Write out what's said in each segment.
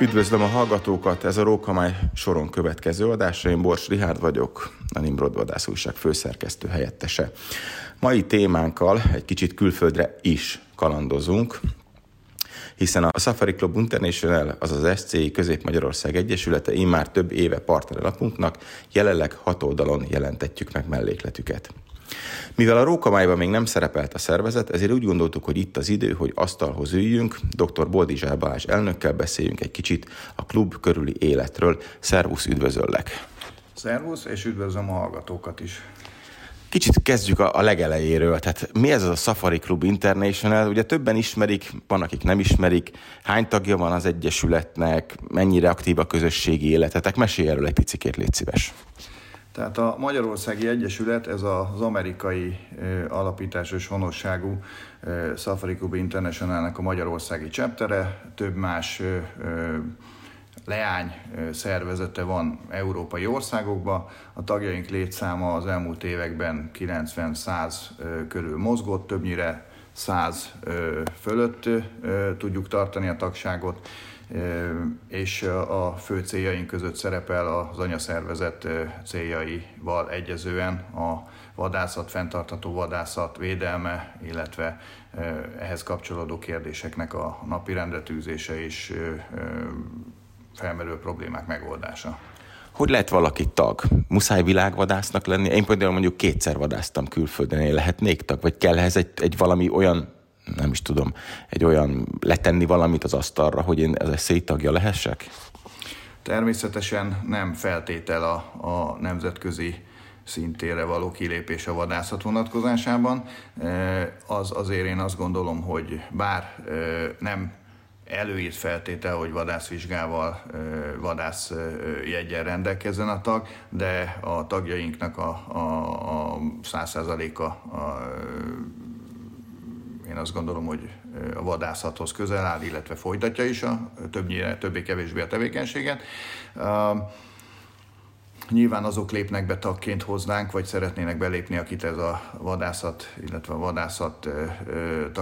Üdvözlöm a hallgatókat, ez a Rókamály soron következő adása. Én Bors Rihárd vagyok, a Nimrod Vadász újság főszerkesztő helyettese. Mai témánkkal egy kicsit külföldre is kalandozunk, hiszen a Safari Club International, azaz SCI Közép-Magyarország Egyesülete immár több éve partnerlapunknak, jelenleg hat oldalon jelentetjük meg mellékletüket. Mivel a Rókamájban még nem szerepelt a szervezet, ezért úgy gondoltuk, hogy itt az idő, hogy asztalhoz üljünk, dr. Boldizsár Balázs elnökkel beszéljünk egy kicsit a klub körüli életről. Szervusz, üdvözöllek! Szervusz, és üdvözlöm a hallgatókat is. Kicsit kezdjük a, a legelejéről. Tehát mi ez az a Safari Club International? Ugye többen ismerik, van akik nem ismerik. Hány tagja van az Egyesületnek? Mennyire aktív a közösségi életetek? Mesélj erről egy picit, légy szíves. Tehát a Magyarországi Egyesület, ez az amerikai alapításos honosságú Safari Club Internationalnek a magyarországi chaptere, több más leány szervezete van európai országokban. A tagjaink létszáma az elmúlt években 90-100 körül mozgott, többnyire 100 fölött tudjuk tartani a tagságot, és a fő céljaink között szerepel az anyaszervezet céljaival egyezően a vadászat, fenntartható vadászat védelme, illetve ehhez kapcsolódó kérdéseknek a napirendre tűzése és felmerülő problémák megoldása. Hogy lehet valaki tag? Muszáj világvadásznak lenni? Én például mondjuk kétszer vadáztam külföldön, én lehetnék tag? Vagy kell ehhez egy, egy valami olyan, nem is tudom, egy olyan letenni valamit az asztalra, hogy én ez egy tagja lehessek? Természetesen nem feltétel a, a nemzetközi szintére való kilépés a vadászat vonatkozásában. Az azért én azt gondolom, hogy bár nem előírt feltétel, hogy vadászvizsgával, vadászjegyen rendelkezzen a tag, de a tagjainknak a, a, a 100%-a a, én azt gondolom, hogy a vadászathoz közel áll, illetve folytatja is a többnyire, többé-kevésbé a tevékenységet. Nyilván azok lépnek be tagként hoznánk, vagy szeretnének belépni, akit ez a vadászat, illetve a vadászat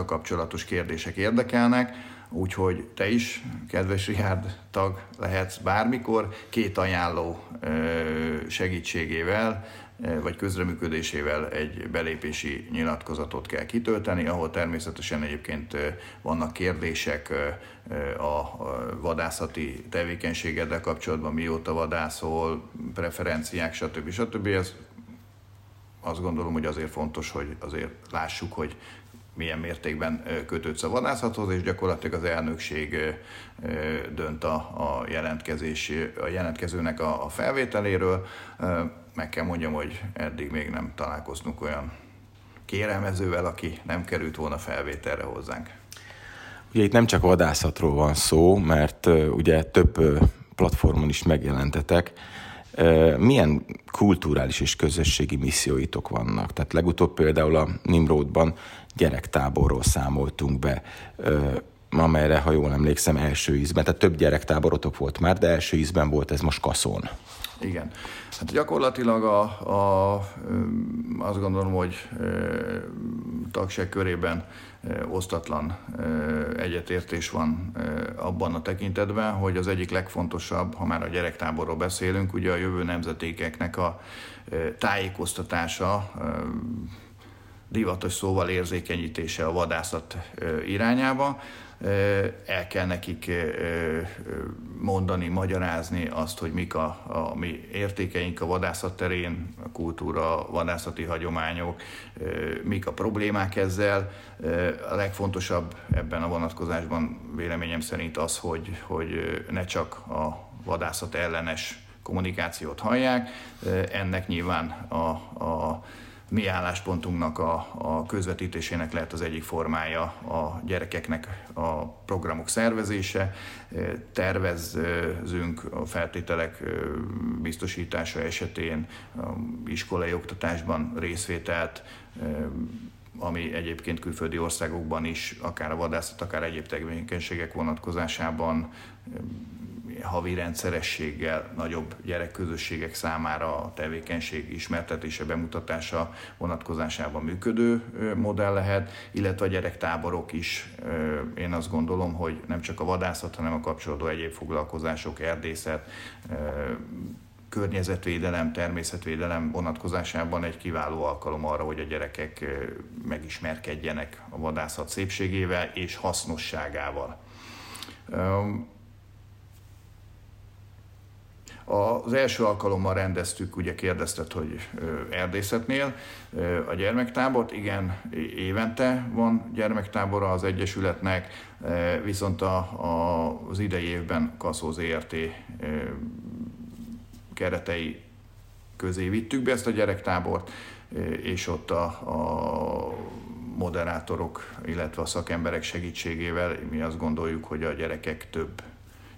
kapcsolatos kérdések érdekelnek úgyhogy te is, kedves Richard tag lehetsz bármikor, két ajánló segítségével, vagy közreműködésével egy belépési nyilatkozatot kell kitölteni, ahol természetesen egyébként vannak kérdések a vadászati tevékenységeddel kapcsolatban, mióta vadászol, preferenciák, stb. stb. Ez azt gondolom, hogy azért fontos, hogy azért lássuk, hogy milyen mértékben kötődsz a vadászathoz, és gyakorlatilag az elnökség dönt a, a, jelentkezés, a jelentkezőnek a, a felvételéről. Meg kell mondjam, hogy eddig még nem találkoztunk olyan kérelmezővel, aki nem került volna felvételre hozzánk. Ugye itt nem csak vadászatról van szó, mert ugye több platformon is megjelentetek, milyen kulturális és közösségi misszióitok vannak? Tehát legutóbb például a Nimrodban gyerektáborról számoltunk be, amelyre, ha jól emlékszem, első ízben, tehát több gyerektáborotok volt már, de első ízben volt ez most Kaszón. Igen. Hát gyakorlatilag a, a, azt gondolom, hogy tagság körében osztatlan egyetértés van abban a tekintetben, hogy az egyik legfontosabb, ha már a gyerektáborról beszélünk, ugye a jövő nemzetékeknek a tájékoztatása, divatos szóval érzékenyítése a vadászat irányába. El kell nekik mondani, magyarázni azt, hogy mik a, a mi értékeink a vadászat terén, a kultúra, a vadászati hagyományok, mik a problémák ezzel. A legfontosabb ebben a vonatkozásban véleményem szerint az, hogy, hogy ne csak a vadászat ellenes kommunikációt hallják, ennek nyilván a, a mi álláspontunknak a, a közvetítésének lehet az egyik formája a gyerekeknek a programok szervezése. Tervezzünk a feltételek biztosítása esetén iskolai oktatásban részvételt, ami egyébként külföldi országokban is, akár a vadászat, akár egyéb tevékenységek vonatkozásában havi rendszerességgel nagyobb gyerekközösségek számára a tevékenység ismertetése, bemutatása vonatkozásában működő modell lehet, illetve a gyerektáborok is. Én azt gondolom, hogy nem csak a vadászat, hanem a kapcsolódó egyéb foglalkozások, erdészet, környezetvédelem, természetvédelem vonatkozásában egy kiváló alkalom arra, hogy a gyerekek megismerkedjenek a vadászat szépségével és hasznosságával. Az első alkalommal rendeztük, ugye kérdezted, hogy erdészetnél a gyermektábort, igen, évente van gyermektábora az Egyesületnek, viszont a, a, az idei évben Kaszó ZRT keretei közé vittük be ezt a gyerektábort, és ott a, a moderátorok, illetve a szakemberek segítségével mi azt gondoljuk, hogy a gyerekek több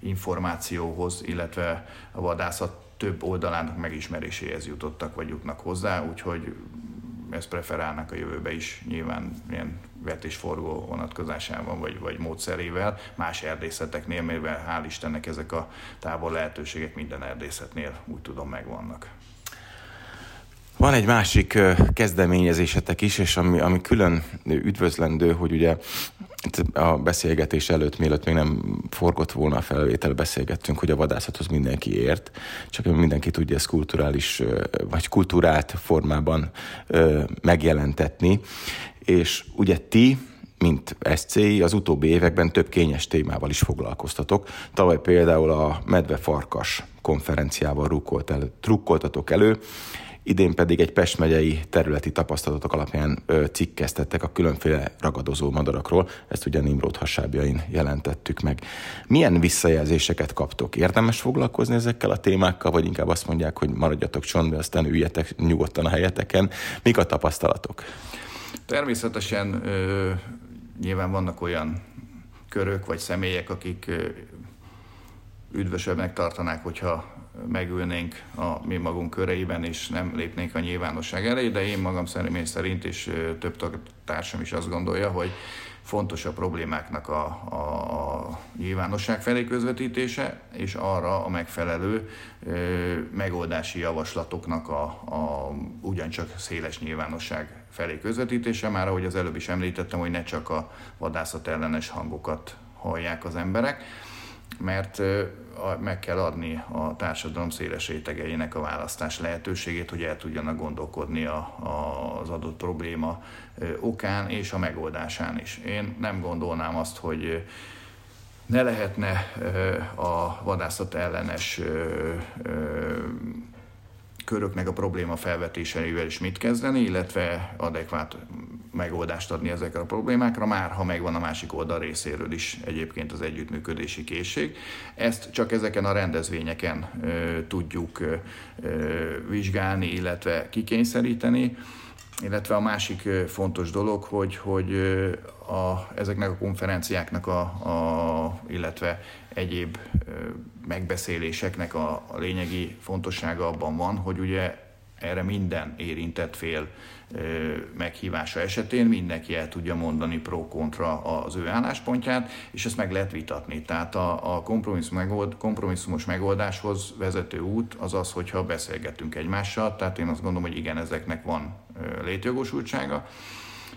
információhoz, illetve a vadászat több oldalának megismeréséhez jutottak, vagy jutnak hozzá, úgyhogy ezt preferálnak a jövőbe is, nyilván ilyen vetésforgó vonatkozásában, vagy, vagy módszerével, más erdészeteknél, mivel hál' Istennek ezek a távol lehetőségek minden erdészetnél úgy tudom megvannak. Van egy másik kezdeményezésetek is, és ami, ami külön üdvözlendő, hogy ugye a beszélgetés előtt, mielőtt még nem forgott volna a felvétel, beszélgettünk, hogy a vadászathoz mindenki ért, csak mindenki tudja ezt kulturális, vagy kultúrált formában megjelentetni. És ugye ti, mint SCI, az utóbbi években több kényes témával is foglalkoztatok. Tavaly például a medve-farkas konferenciával rukkoltatok elő, idén pedig egy Pest megyei területi tapasztalatok alapján cikkeztettek a különféle ragadozó madarakról, ezt ugye Nimrod hasábjain jelentettük meg. Milyen visszajelzéseket kaptok? Érdemes foglalkozni ezekkel a témákkal, vagy inkább azt mondják, hogy maradjatok csontbe, aztán üljetek nyugodtan a helyeteken. Mik a tapasztalatok? Természetesen ö, nyilván vannak olyan körök vagy személyek, akik ö, üdvösebbnek tartanák, hogyha megülnénk a mi magunk köreiben, és nem lépnénk a nyilvánosság elé, de én magam szerint, szerint és több társam is azt gondolja, hogy fontos a problémáknak a, a nyilvánosság felé közvetítése, és arra a megfelelő ö, megoldási javaslatoknak a, a ugyancsak széles nyilvánosság felé közvetítése, már ahogy az előbb is említettem, hogy ne csak a vadászat ellenes hangokat hallják az emberek, mert meg kell adni a társadalom széles rétegeinek a választás lehetőségét, hogy el tudjanak gondolkodni a, a, az adott probléma okán és a megoldásán is. Én nem gondolnám azt, hogy ne lehetne a vadászat ellenes köröknek a probléma felvetéseivel is mit kezdeni, illetve adekvát megoldást adni ezekre a problémákra, már ha megvan a másik oldal részéről is egyébként az együttműködési készség. Ezt csak ezeken a rendezvényeken ö, tudjuk ö, vizsgálni, illetve kikényszeríteni. Illetve a másik fontos dolog, hogy, hogy a, ezeknek a konferenciáknak, a, a, illetve egyéb megbeszéléseknek a, a lényegi fontossága abban van, hogy ugye erre minden érintett fél meghívása esetén mindenki el tudja mondani pro-kontra az ő álláspontját, és ezt meg lehet vitatni. Tehát a, a kompromisszum megold, kompromisszumos megoldáshoz vezető út az az, hogyha beszélgetünk egymással, tehát én azt gondolom, hogy igen, ezeknek van létjogosultsága,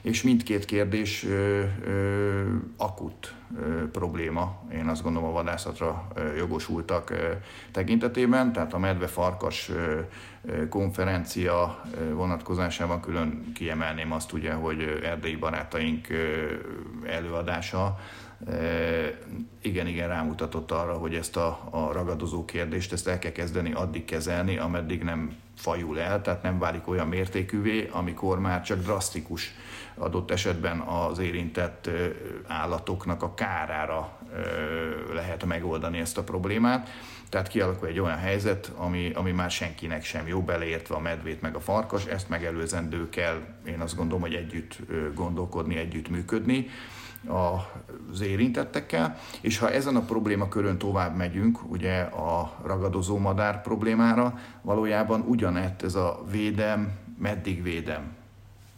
és mindkét kérdés ö, ö, akut ö, probléma, én azt gondolom a vadászatra ö, jogosultak ö, tekintetében, tehát a medve-farkas konferencia vonatkozásában külön kiemelném azt ugye, hogy erdélyi barátaink előadása igen, igen rámutatott arra, hogy ezt a, a ragadozó kérdést ezt el kell kezdeni addig kezelni, ameddig nem fajul el, tehát nem válik olyan mértékűvé, amikor már csak drasztikus adott esetben az érintett állatoknak a kárára lehet megoldani ezt a problémát. Tehát kialakul egy olyan helyzet, ami, ami már senkinek sem jó, beleértve a medvét meg a farkas, ezt megelőzendő kell, én azt gondolom, hogy együtt gondolkodni, együtt működni az érintettekkel, és ha ezen a problémakörön tovább megyünk, ugye a ragadozó madár problémára, valójában ugyanett ez a védem, meddig védem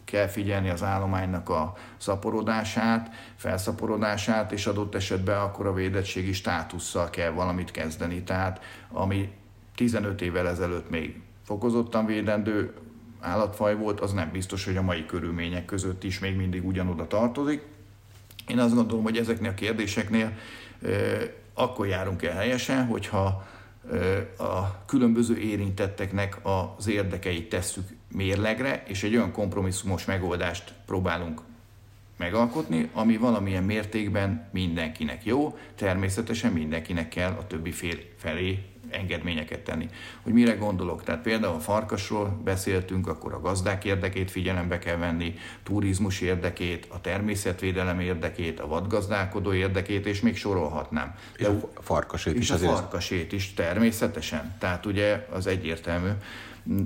kell figyelni az állománynak a szaporodását, felszaporodását, és adott esetben akkor a védettségi státusszal kell valamit kezdeni. Tehát ami 15 évvel ezelőtt még fokozottan védendő állatfaj volt, az nem biztos, hogy a mai körülmények között is még mindig ugyanoda tartozik. Én azt gondolom, hogy ezeknél a kérdéseknél akkor járunk el helyesen, hogyha a különböző érintetteknek az érdekeit tesszük mérlegre, és egy olyan kompromisszumos megoldást próbálunk megalkotni, ami valamilyen mértékben mindenkinek jó, természetesen mindenkinek kell a többi fél felé engedményeket tenni. Hogy mire gondolok? Tehát például a farkasról beszéltünk, akkor a gazdák érdekét figyelembe kell venni, turizmus érdekét, a természetvédelem érdekét, a vadgazdálkodó érdekét, és még sorolhatnám. De, és a farkasét és is a azért. farkasét is, természetesen. Tehát ugye az egyértelmű.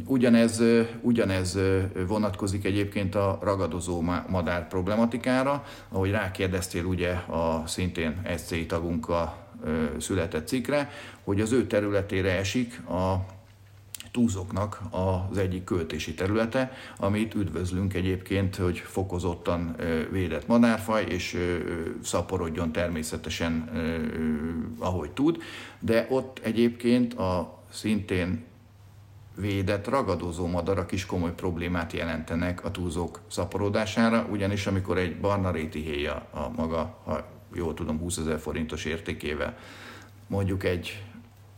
Ugyanez, ugyanez vonatkozik egyébként a ragadozó madár problematikára, ahogy rákérdeztél ugye a szintén SCI tagunkkal született cikkre, hogy az ő területére esik a túzoknak az egyik költési területe, amit üdvözlünk egyébként, hogy fokozottan védett madárfaj, és szaporodjon természetesen, ahogy tud, de ott egyébként a szintén védett ragadozó madarak is komoly problémát jelentenek a túzók szaporodására, ugyanis amikor egy barna réti héja a maga, ha jól tudom, 20 ezer forintos értékével mondjuk egy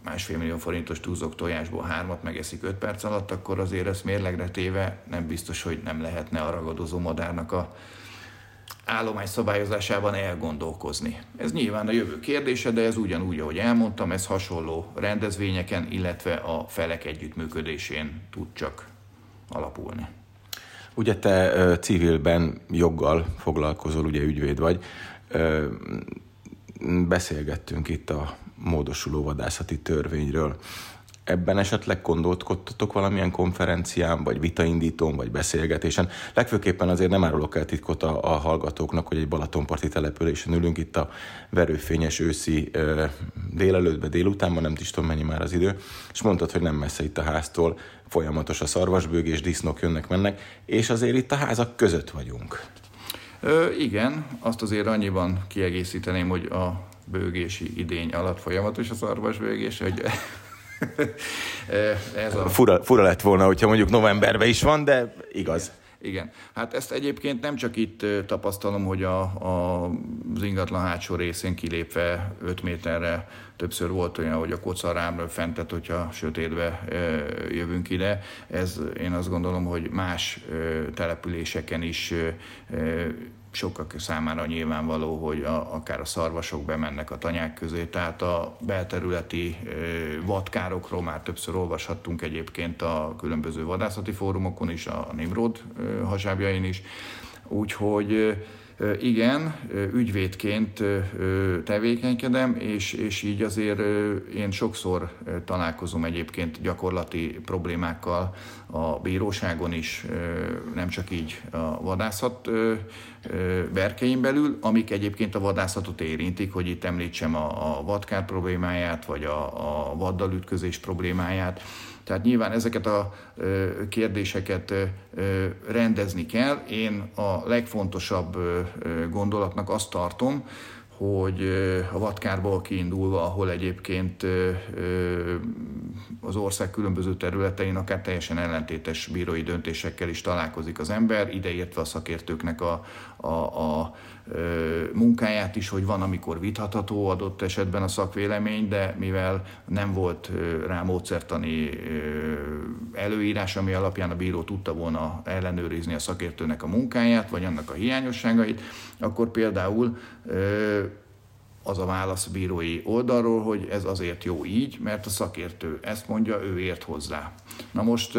másfél millió forintos túzok tojásból hármat megeszik 5 perc alatt, akkor azért ezt mérlegre téve nem biztos, hogy nem lehetne a ragadozó madárnak a állomány szabályozásában elgondolkozni. Ez nyilván a jövő kérdése, de ez ugyanúgy, ahogy elmondtam, ez hasonló rendezvényeken, illetve a felek együttműködésén tud csak alapulni. Ugye te civilben joggal foglalkozol, ugye ügyvéd vagy. Beszélgettünk itt a módosuló vadászati törvényről. Ebben esetleg gondolkodtatok valamilyen konferencián, vagy vitaindítón, vagy beszélgetésen? Legfőképpen azért nem árulok el titkot a, a hallgatóknak, hogy egy Balatonparti településen ülünk itt a verőfényes őszi ö, délelőttbe, délutánban, nem is tudom mennyi már az idő, és mondtad, hogy nem messze itt a háztól, folyamatos a szarvasbőgés, disznók jönnek-mennek, és azért itt a házak között vagyunk. Ö, igen, azt azért annyiban kiegészíteném, hogy a bőgési idény alatt folyamatos a szarvasbőgés, hogy ez a... Fura, fura lett volna, hogyha mondjuk novemberben is van, de igaz. Igen. Hát ezt egyébként nem csak itt tapasztalom, hogy a, a, az ingatlan hátsó részén kilépve 5 méterre többször volt olyan, hogy a kocarámról fentett, hogyha sötétbe jövünk ide. Ez én azt gondolom, hogy más településeken is sokak számára nyilvánvaló, hogy a, akár a szarvasok bemennek a tanyák közé, tehát a belterületi vadkárokról már többször olvashattunk egyébként a különböző vadászati fórumokon is, a Nimrod hasábjain is, úgyhogy igen, ügyvédként tevékenykedem, és, és így azért én sokszor találkozom egyébként gyakorlati problémákkal a bíróságon is, nem csak így a vadászat berkein belül, amik egyébként a vadászatot érintik, hogy itt említsem a, a vadkár problémáját, vagy a, a vaddal ütközés problémáját, tehát nyilván ezeket a kérdéseket rendezni kell. Én a legfontosabb gondolatnak azt tartom, hogy a Vatkárból kiindulva, ahol egyébként az ország különböző területein akár teljesen ellentétes bírói döntésekkel is találkozik az ember, ideértve a szakértőknek a, a, a munkáját is, hogy van, amikor vithatható adott esetben a szakvélemény, de mivel nem volt rá módszertani előírás, ami alapján a bíró tudta volna ellenőrizni a szakértőnek a munkáját, vagy annak a hiányosságait, akkor például az a válasz bírói oldalról, hogy ez azért jó így, mert a szakértő ezt mondja, ő ért hozzá. Na most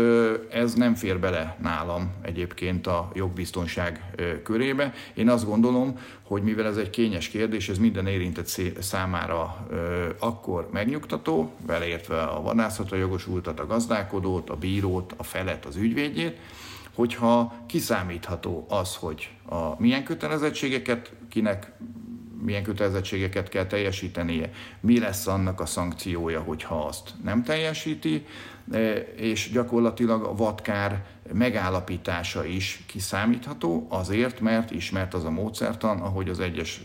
ez nem fér bele nálam egyébként a jogbiztonság körébe. Én azt gondolom, hogy mivel ez egy kényes kérdés, ez minden érintett számára akkor megnyugtató, beleértve a vadászatra jogosultat, a gazdálkodót, a bírót, a felet, az ügyvédjét, hogyha kiszámítható az, hogy a milyen kötelezettségeket kinek milyen kötelezettségeket kell teljesítenie, mi lesz annak a szankciója, hogyha azt nem teljesíti, és gyakorlatilag a vadkár megállapítása is kiszámítható, azért, mert ismert az a módszertan, ahogy az egyes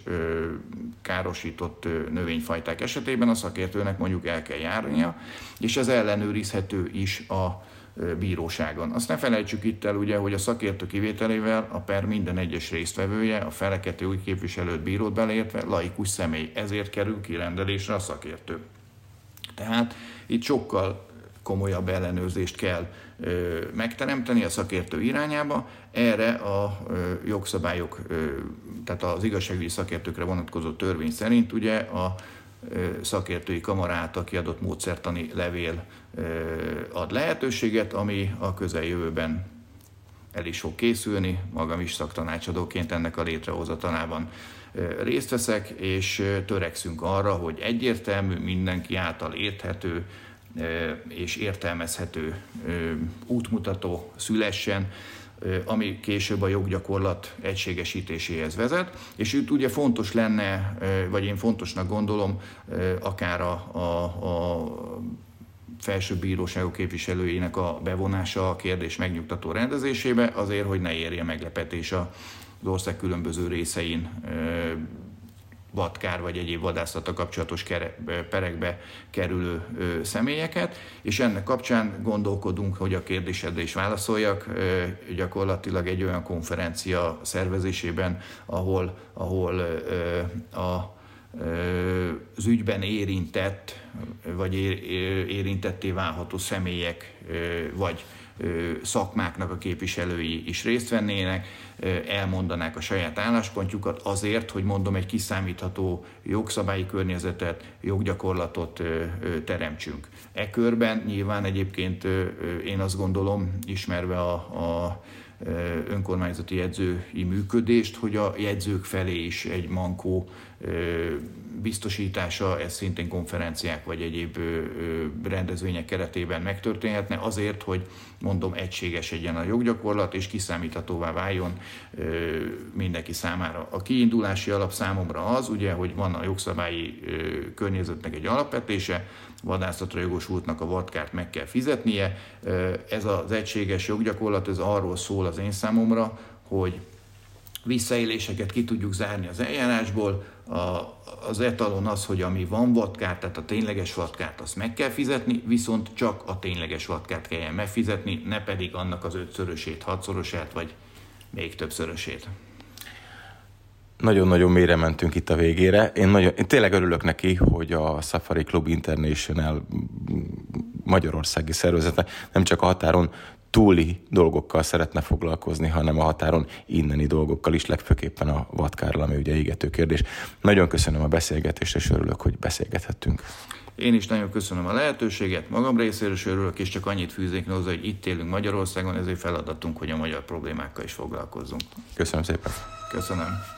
károsított növényfajták esetében a szakértőnek mondjuk el kell járnia, és ez ellenőrizhető is a bíróságon. Azt ne felejtsük itt el, ugye, hogy a szakértő kivételével a per minden egyes résztvevője, a feleket új képviselőt bírót beleértve laikus személy, ezért kerül kirendelésre a szakértő. Tehát itt sokkal komolyabb ellenőrzést kell ö, megteremteni a szakértő irányába. Erre a ö, jogszabályok, ö, tehát az igazságügyi szakértőkre vonatkozó törvény szerint ugye a szakértői kamarát, kiadott módszertani levél ad lehetőséget, ami a közeljövőben el is fog készülni, magam is szaktanácsadóként ennek a létrehozatalában részt veszek, és törekszünk arra, hogy egyértelmű, mindenki által érthető és értelmezhető útmutató szülessen, ami később a joggyakorlat egységesítéséhez vezet. És itt ugye fontos lenne, vagy én fontosnak gondolom, akár a, a, a felsőbb bíróságok képviselőjének a bevonása a kérdés megnyugtató rendezésébe, azért, hogy ne érje meglepetés az ország különböző részein vadkár vagy egyéb vadászata kapcsolatos perekbe kerülő személyeket, és ennek kapcsán gondolkodunk, hogy a kérdésedre is válaszoljak, gyakorlatilag egy olyan konferencia szervezésében, ahol, ahol a az ügyben érintett, vagy érintetté válható személyek, vagy szakmáknak a képviselői is részt vennének, elmondanák a saját álláspontjukat azért, hogy mondom, egy kiszámítható jogszabályi környezetet, joggyakorlatot teremtsünk. E körben nyilván egyébként én azt gondolom, ismerve a, a önkormányzati jegyzői működést, hogy a jegyzők felé is egy mankó biztosítása, ez szintén konferenciák vagy egyéb rendezvények keretében megtörténhetne, azért, hogy mondom, egységes egyen a joggyakorlat, és kiszámíthatóvá váljon mindenki számára. A kiindulási alap számomra az, ugye, hogy van a jogszabályi környezetnek egy alapvetése, vadászatra jogosultnak a vadkárt meg kell fizetnie. Ez az egységes joggyakorlat, ez arról szól az én számomra, hogy visszaéléseket ki tudjuk zárni az eljárásból. A, az etalon az, hogy ami van vadkárt, tehát a tényleges vadkárt, azt meg kell fizetni, viszont csak a tényleges vadkárt kelljen megfizetni, ne pedig annak az ötszörösét, hatszorosát, vagy még többszörösét. Nagyon-nagyon mélyre mentünk itt a végére. Én, nagyon, én tényleg örülök neki, hogy a Safari Club International magyarországi szervezete nem csak a határon túli dolgokkal szeretne foglalkozni, hanem a határon inneni dolgokkal is, legfőképpen a vadkárral, ami ugye égető kérdés. Nagyon köszönöm a beszélgetést, és örülök, hogy beszélgethettünk. Én is nagyon köszönöm a lehetőséget, magam részéről is örülök, és csak annyit fűznék hozzá, hogy itt élünk Magyarországon, ezért feladatunk, hogy a magyar problémákkal is foglalkozzunk. Köszönöm szépen. Köszönöm.